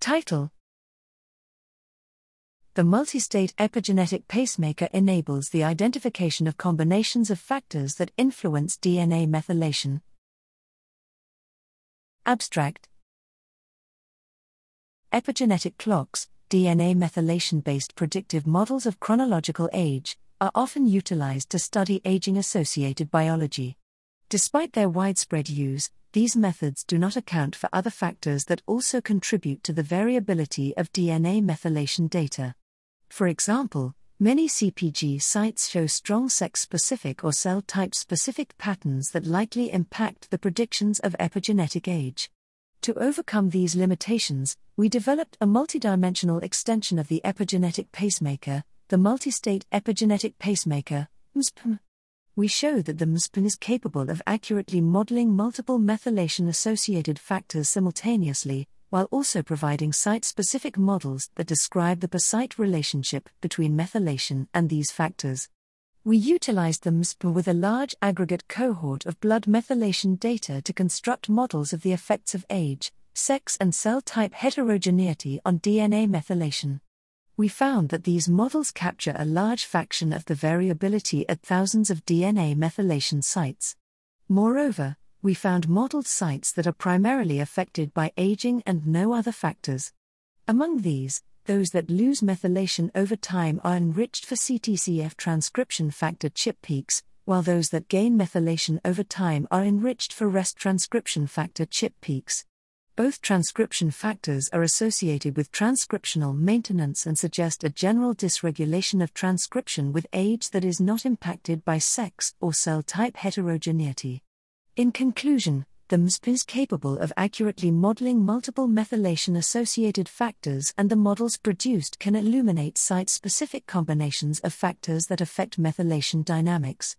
Title The multi-state epigenetic pacemaker enables the identification of combinations of factors that influence DNA methylation. Abstract Epigenetic clocks, DNA methylation based predictive models of chronological age, are often utilized to study aging associated biology. Despite their widespread use, these methods do not account for other factors that also contribute to the variability of DNA methylation data. For example, many CpG sites show strong sex specific or cell type specific patterns that likely impact the predictions of epigenetic age. To overcome these limitations, we developed a multidimensional extension of the epigenetic pacemaker, the multi-state epigenetic pacemaker, MSEPM. We show that the MSEPM is capable of accurately modeling multiple methylation associated factors simultaneously, while also providing site specific models that describe the per site relationship between methylation and these factors. We utilized the MSEPM with a large aggregate cohort of blood methylation data to construct models of the effects of age, sex, and cell type heterogeneity on DNA methylation. We found that these models capture a large fraction of the variability at thousands of DNA methylation sites. Moreover, we found modeled sites that are primarily affected by aging and no other factors. Among these, those that lose methylation over time are enriched for CTCF transcription factor chip peaks, while those that gain methylation over time are enriched for REST transcription factor chip peaks. Both transcription factors are associated with transcriptional maintenance and suggest a general dysregulation of transcription with age that is not impacted by sex or cell type heterogeneity. In conclusion, the MSP is capable of accurately modeling multiple methylation associated factors, and the models produced can illuminate site specific combinations of factors that affect methylation dynamics.